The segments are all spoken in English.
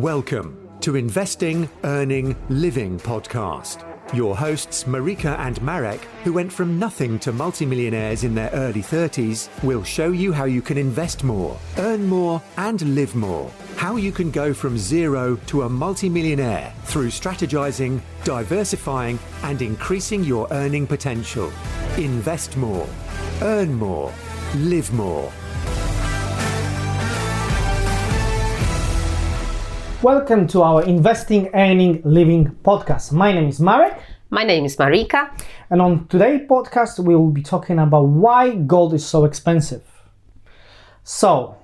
Welcome to Investing, Earning, Living podcast. Your hosts, Marika and Marek, who went from nothing to multimillionaires in their early 30s, will show you how you can invest more, earn more, and live more. How you can go from zero to a multimillionaire through strategizing, diversifying, and increasing your earning potential. Invest more, earn more, live more. Welcome to our Investing, Earning, Living podcast. My name is Marek, My name is Marika. and on today's podcast, we will be talking about why gold is so expensive. So,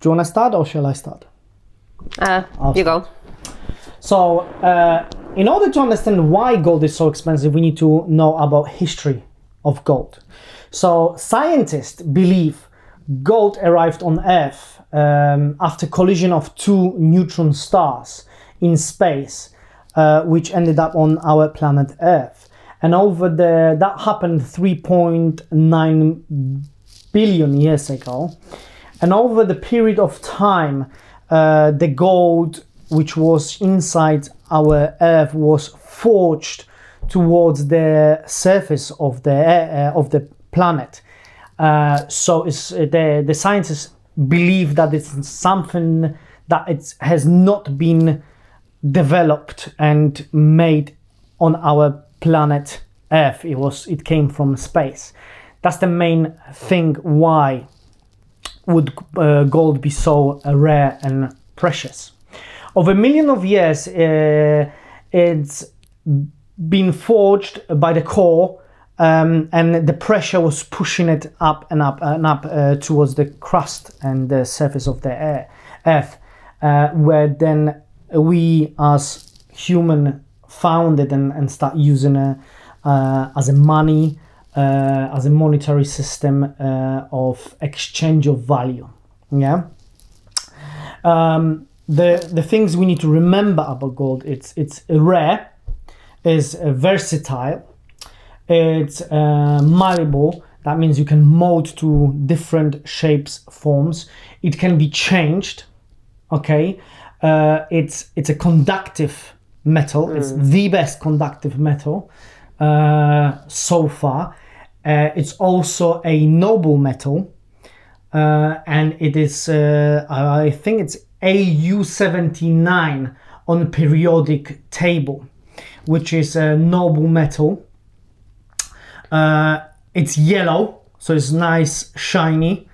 do you want to start or shall I start? Uh, you go. So, uh, in order to understand why gold is so expensive, we need to know about history of gold. So, scientists believe gold arrived on Earth um, after collision of two neutron stars in space, uh, which ended up on our planet Earth. And over the that happened 3.9 billion years ago. And over the period of time, uh, the gold which was inside our Earth was forged towards the surface of the uh, of the planet. Uh, so it's, uh, the the scientists believe that it's something that it has not been developed and made on our planet Earth. It was it came from space. That's the main thing why would uh, gold be so uh, rare and precious. Over a million of years, uh, it's been forged by the core, um, and the pressure was pushing it up and up and up uh, towards the crust and the surface of the air, Earth, uh, where then we as human found it and, and start using it uh, as a money, uh, as a monetary system uh, of exchange of value. Yeah. Um, the the things we need to remember about gold it's it's rare, is uh, versatile, it's uh, malleable. That means you can mold to different shapes, forms. It can be changed. Okay, uh, it's it's a conductive metal. It's the best conductive metal uh, so far. Uh, it's also a noble metal, uh, and it is uh, I think it's AU79 on the periodic table, which is a noble metal. Uh, it's yellow, so it's nice, shiny,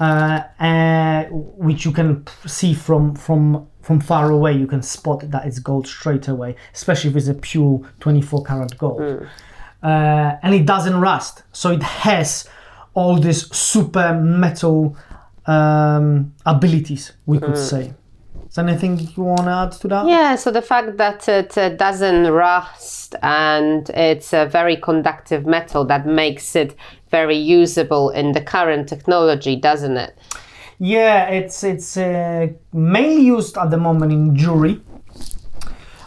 uh, uh, which you can see from from from far away. You can spot that it's gold straight away, especially if it's a pure 24 karat gold. Uh, and it doesn't rust, so it has all these super metal um, abilities, we could say. Is there anything you want to add to that? Yeah, so the fact that it uh, doesn't rust and it's a very conductive metal that makes it very usable in the current technology, doesn't it? Yeah, it's it's uh, mainly used at the moment in jewelry.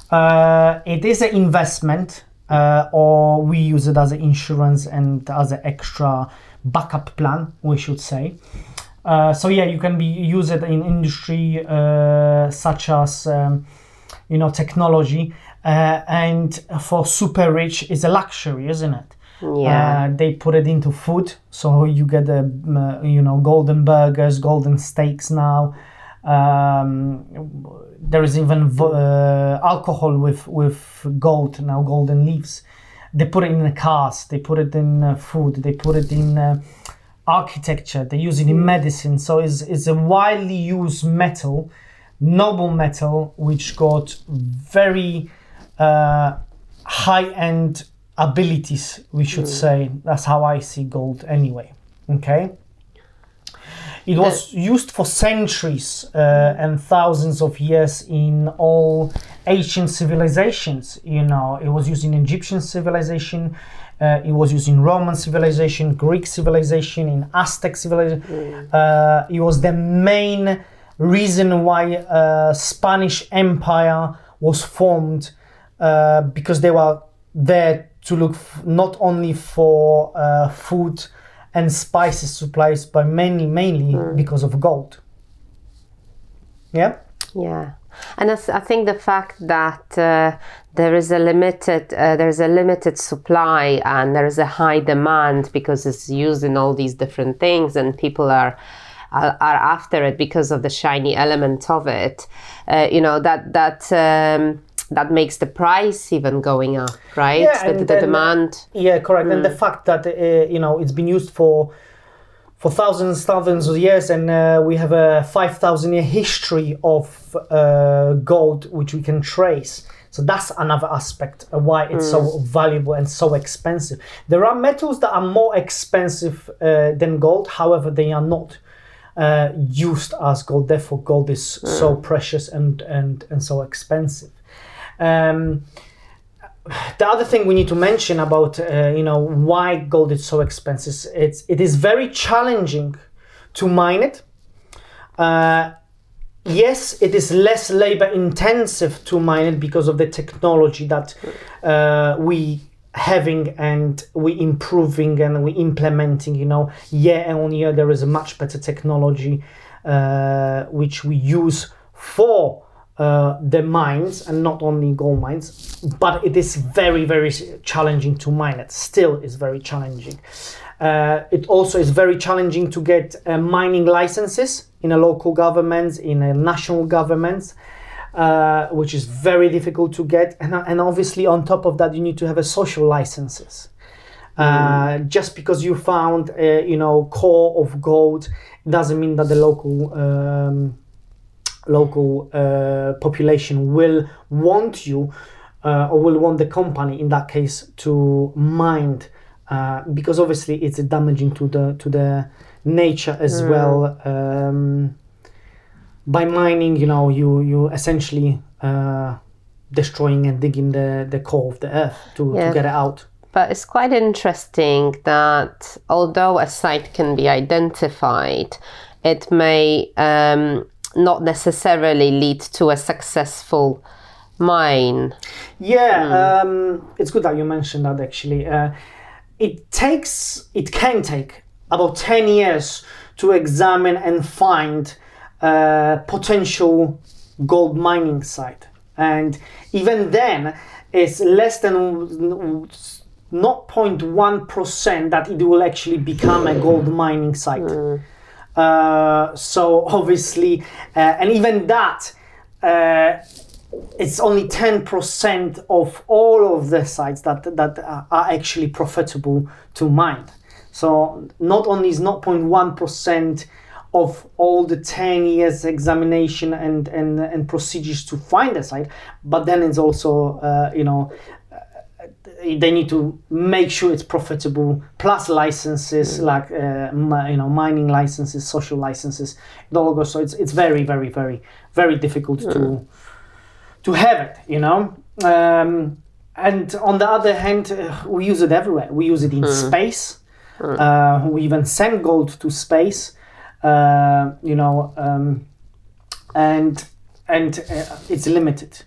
Uh, it is an investment, uh, or we use it as an insurance and as an extra backup plan, we should say. Uh, so yeah, you can be use it in industry uh, such as um, you know technology, uh, and for super rich is a luxury, isn't it? Yeah. Uh, they put it into food, so you get the uh, you know golden burgers, golden steaks now. Um, there is even uh, alcohol with with gold now, golden leaves. They put it in the cars. They put it in uh, food. They put it in uh, architecture. They use it in medicine. So it's, it's a widely used metal, noble metal, which got very uh, high end abilities, we should say. That's how I see gold anyway. Okay. It was used for centuries uh, and thousands of years in all ancient civilizations. You know, it was used in Egyptian civilization, uh, it was used in Roman civilization, Greek civilization, in Aztec civilization. Uh, it was the main reason why uh, Spanish Empire was formed uh, because they were there to look f- not only for uh, food and spices supplies, but mainly mainly because of gold. Yeah. Yeah. And I, think the fact that uh, there is a limited uh, there is a limited supply and there is a high demand because it's used in all these different things and people are are, are after it because of the shiny element of it. Uh, you know that that. Um, that makes the price even going up, right? Yeah, the, the then- demand. Yeah, correct. And the fact that uh, you know it's been used for for thousands, thousands of years, and uh, we have a five thousand year history of uh, gold which we can trace. So that's another aspect of why it's so valuable and so expensive. There are metals that are more expensive uh, than gold, however, they are not uh, used as gold. Therefore, gold is so precious and and and so expensive. Um, the other thing we need to mention about uh, you know why gold is so expensive it's it is very challenging to mine it. Uh, yes it is less labor intensive to mine it because of the technology that uh, we having and we improving and we implementing you know. Year on year there is a much better technology uh, which we use for uh, the mines and not only gold mines but it is very very challenging to mine it. Still is very challenging. Uh, it also is very challenging to get uh, mining licenses in a local government in a national governments uh, which is very difficult to get. And, and obviously on top of that you need to have a social licenses. Uh, just because you found a, you know core of gold doesn't mean that the local um, local uh, population will want you uh, or will want the company in that case to mind uh, because obviously it's damaging to the to the nature as well um, by mining you know you you essentially uh, destroying and digging the the core of the earth to, Yeah. to get it out But it's quite interesting that although a site can be identified, it may um, not necessarily lead to a successful mine. Yeah, um, it's good that you mentioned that actually. Uh, it takes, it can take about 10 years to examine and find a potential gold mining site. And even then, it's less than not 0.1% that it will actually become a gold mining site. Uh, so obviously, uh, and even that, uh, it's only 10% of all of the sites that, that are actually profitable to mine. So not only is 0.1% of all the 10 years examination and, and, and procedures to find a site, but then it's also, uh, you know, they need to make sure it's profitable plus licenses like uh, you know mining licenses social licenses it all goes so it's it's very very very very difficult to to have it you know? Um, and on the other hand uh, we use it everywhere. We use it in space. Uh, we even send gold to space uh, you know um, and and uh, it's limited.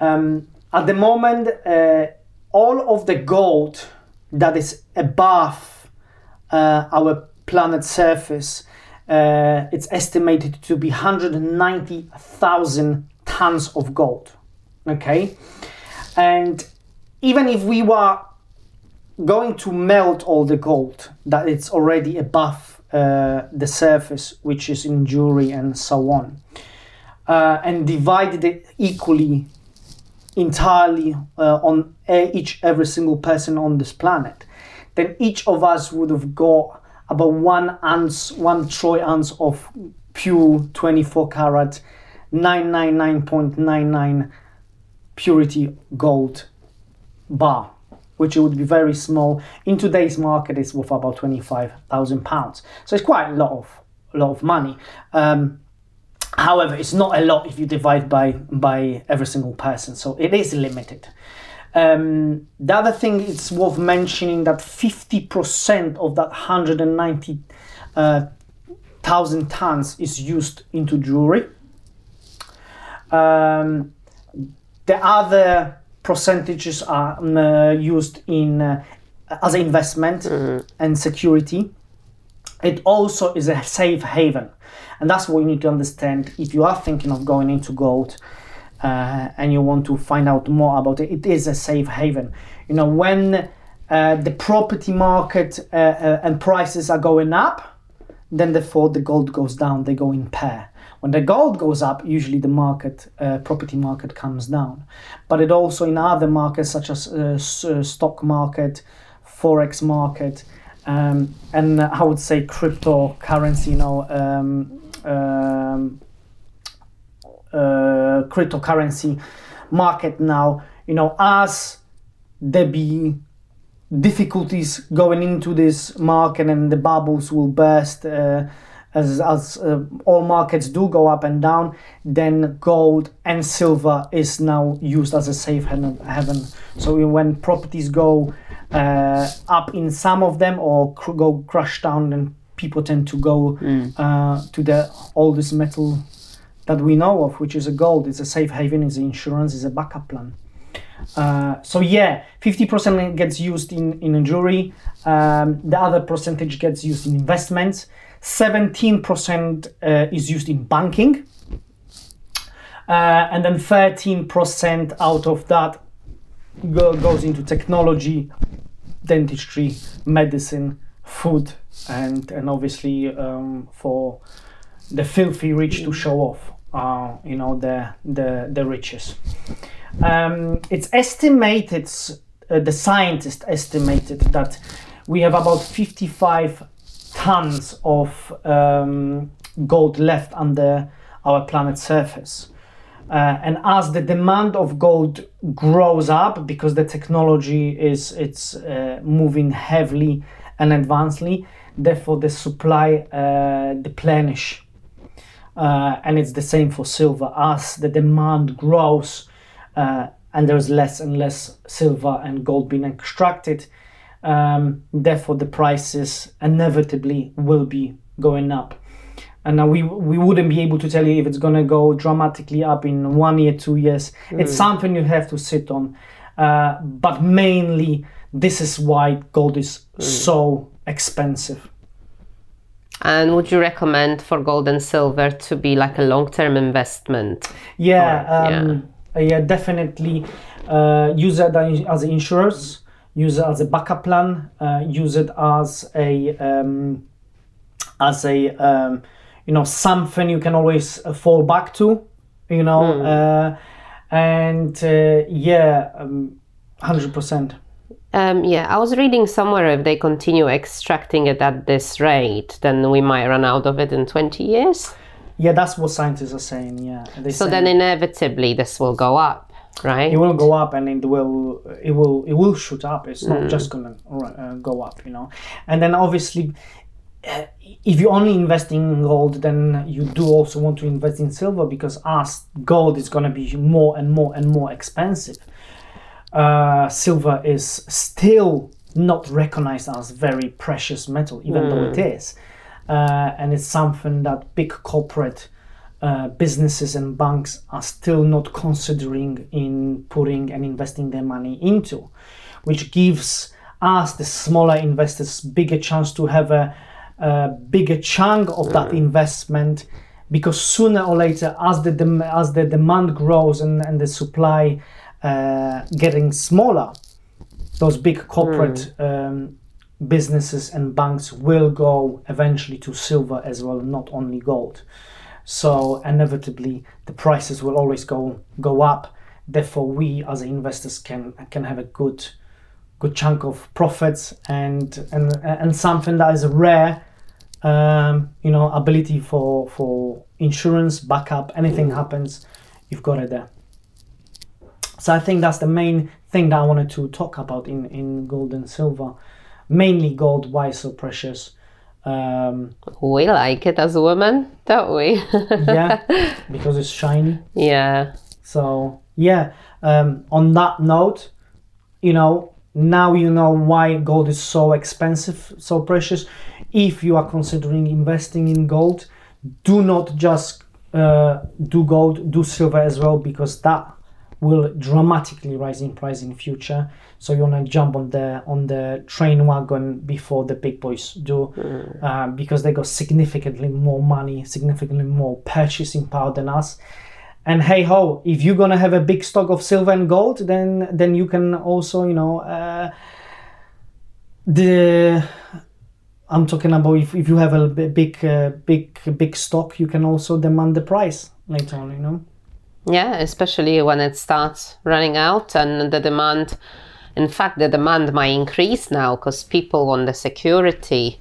Um, at the moment uh, all of the gold that is above uh, our planet's surface uh, it's estimated to be 190,000 tons of gold okay? And even if we were going to melt all the gold that it's already above uh, the surface which is in jewelry and so on uh, and divided it equally entirely uh, on each every single person on this planet. Then each of us would have got about one ounce one troy ounce of pure 24 karat 999.99 purity gold bar which would be very small. In today's market it's worth about 25,000 pounds. So it's quite a lot of a lot of money. Um, However, it's not a lot if you divide by by every single person, so it is limited. Um, the other thing it's worth mentioning that 50% of that 190,000 uh, thousand tons is used into jewelry. Um, the other percentages are um, uh, used in uh, as an investment and security. It also is a safe haven, and that's what you need to understand if you are thinking of going into gold. uh, and you want to find out more about it, it is a safe haven. You know, when uh, the property market uh, uh, and prices are going up, then therefore the gold goes down, they go in pair. When the gold goes up, usually the market, uh, property market comes down. But it also in other markets such as uh, stock market, forex market, um, and I would say cryptocurrency, you know, um, um, uh, cryptocurrency market now, you know, as there be difficulties going into this market and the bubbles will burst uh, as, as uh, all markets do go up and down then gold and silver is now used as a safe haven, so when properties go uh, up in some of them or cr- go crash down then people tend to go uh, to the oldest metal that we know of which is a gold it's a safe haven it's insurance it's a backup plan uh, so yeah, 50% gets used in, in jewelry. Um, the other percentage gets used in investments. 17% uh, is used in banking. Uh, and then 13% out of that go, goes into technology, dentistry, medicine, food, and, and obviously um, for the filthy rich to show off, uh, you know, the, the, the riches. Um, it's estimated, uh, the scientists estimated that we have about 55 tons of um, gold left under our planet's surface. Uh, and as the demand of gold grows up, because the technology is it's uh, moving heavily and advancedly, therefore the supply uh, deplenish. Uh, and it's the same for silver. As the demand grows, uh, and there's less and less silver and gold being extracted. Um, therefore, the prices inevitably will be going up. And now we we wouldn't be able to tell you if it's going to go dramatically up in one year, two years. It's something you have to sit on. Uh, but mainly, this is why gold is so expensive. And would you recommend for gold and silver to be like a long term investment? Yeah, Or- um, yeah. definitely. Uh, use it as insurers. Use it as a backup plan. Uh, use it as a um, as a um, you know something you can always uh, fall back to. You know, uh, and uh, yeah, um, hundred percent. Um, yeah, I was reading somewhere if they continue extracting it at this rate, then we might run out of it in 20 years. Yeah, that's what scientists are saying. Yeah, they So say then inevitably this will go up, right? it will go up and it will it will it will shoot up it's not just gonna uh, go up you know and then obviously uh, if you only invest in gold then you do also want to invest in silver because as gold is going to be more and more and more expensive uh, silver is still not recognized as very precious metal even though it is uh, and it's something that big corporate uh, businesses and banks are still not considering in putting and investing their money into, which gives us, the smaller investors, bigger chance to have a, a bigger chunk of that investment. Because sooner or later, as the dem- as the demand grows and, and the supply uh, getting smaller, those big corporate um, businesses and banks will go eventually to silver as well, not only gold. So inevitably, the prices will always go go up. Therefore, we as investors can can have a good good chunk of profits and and and something that is rare. Um, you know, ability for for insurance backup. Anything happens, you've got it there. So I think that's the main thing that I wanted to talk about in in gold and silver. Mainly gold. Why so precious? Um, We like it as women, don't we? yeah, because it's shiny. yeah. So yeah, um, on that note, you know, now you know why gold is so expensive, so precious. If you are considering investing in gold, do not just uh, do gold, do silver as well, because that will dramatically rise in price in future. So you wanna jump on the on the train wagon before the big boys do, uh, because they got significantly more money, significantly more purchasing power than us and hey ho, if you're gonna have a big stock of silver and gold, then then you can also you know uh, the I'm talking about if, if you have a big uh, big big stock, you can also demand the price later on. You know. Yeah, especially when it starts running out and the demand. In fact, the demand might increase now because people want the security.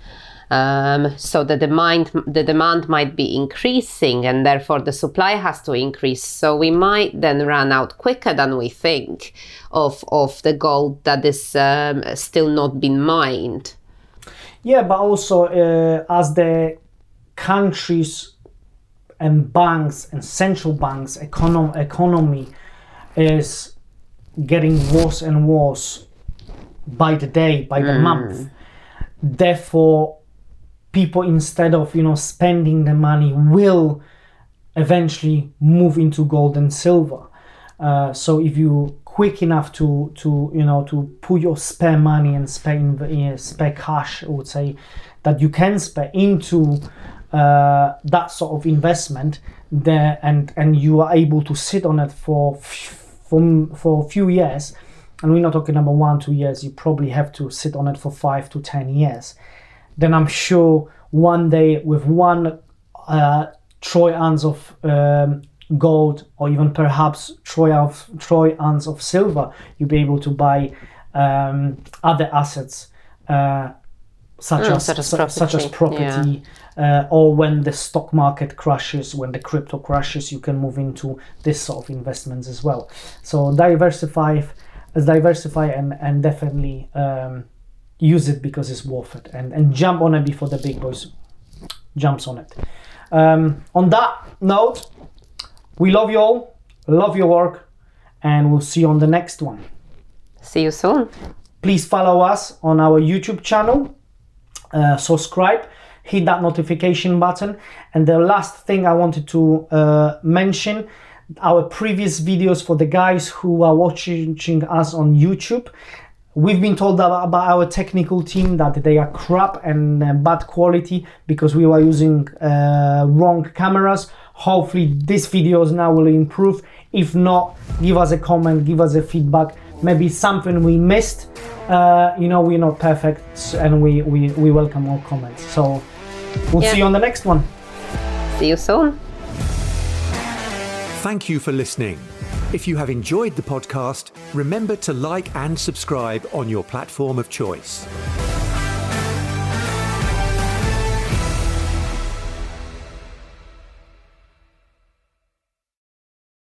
Um, so the demand the demand might be increasing, and therefore the supply has to increase. So we might then run out quicker than we think of of the gold that is um, still not been mined. Yeah, but also uh, as the countries and banks and central banks econom- economy is getting worse and worse by the day, by the mm. month. Therefore, people instead of you know spending the money will eventually move into gold and silver. Uh, so if you quick enough to to you know to put your spare money and spare in, spare cash, I would say that you can spare into uh, that sort of investment there, and and you are able to sit on it for for for a few years. And we're not talking about one two years. You probably have to sit on it for five to ten years. Then I'm sure one day with one uh, troy ounce of um, gold or even perhaps troy of troy ounce of silver, you'll be able to buy um, other assets uh, such, mm, as, such, as su- such as property. Yeah. Uh, or when the stock market crashes, when the crypto crashes, you can move into this sort of investments as well. So diversify, diversify, and and definitely um, use it because it's worth it, and and jump on it before the big boys jumps on it. Um, on that note, we love you all, love your work, and we'll see you on the next one. See you soon. Please follow us on our YouTube channel, uh, subscribe, hit that notification button. And the last thing I wanted to uh, mention our previous videos for the guys who are watching us on YouTube. We've been told about our technical team that they are crap and uh, bad quality because we were using uh, wrong cameras. Hopefully these videos now will improve. If not give us a comment give us a feedback. Maybe something we missed. Uh, you know we're not perfect and we, we, we welcome all comments. So we'll yeah. see you on the next one. See you soon. Thank you for listening. If you have enjoyed the podcast remember to like and subscribe on your platform of choice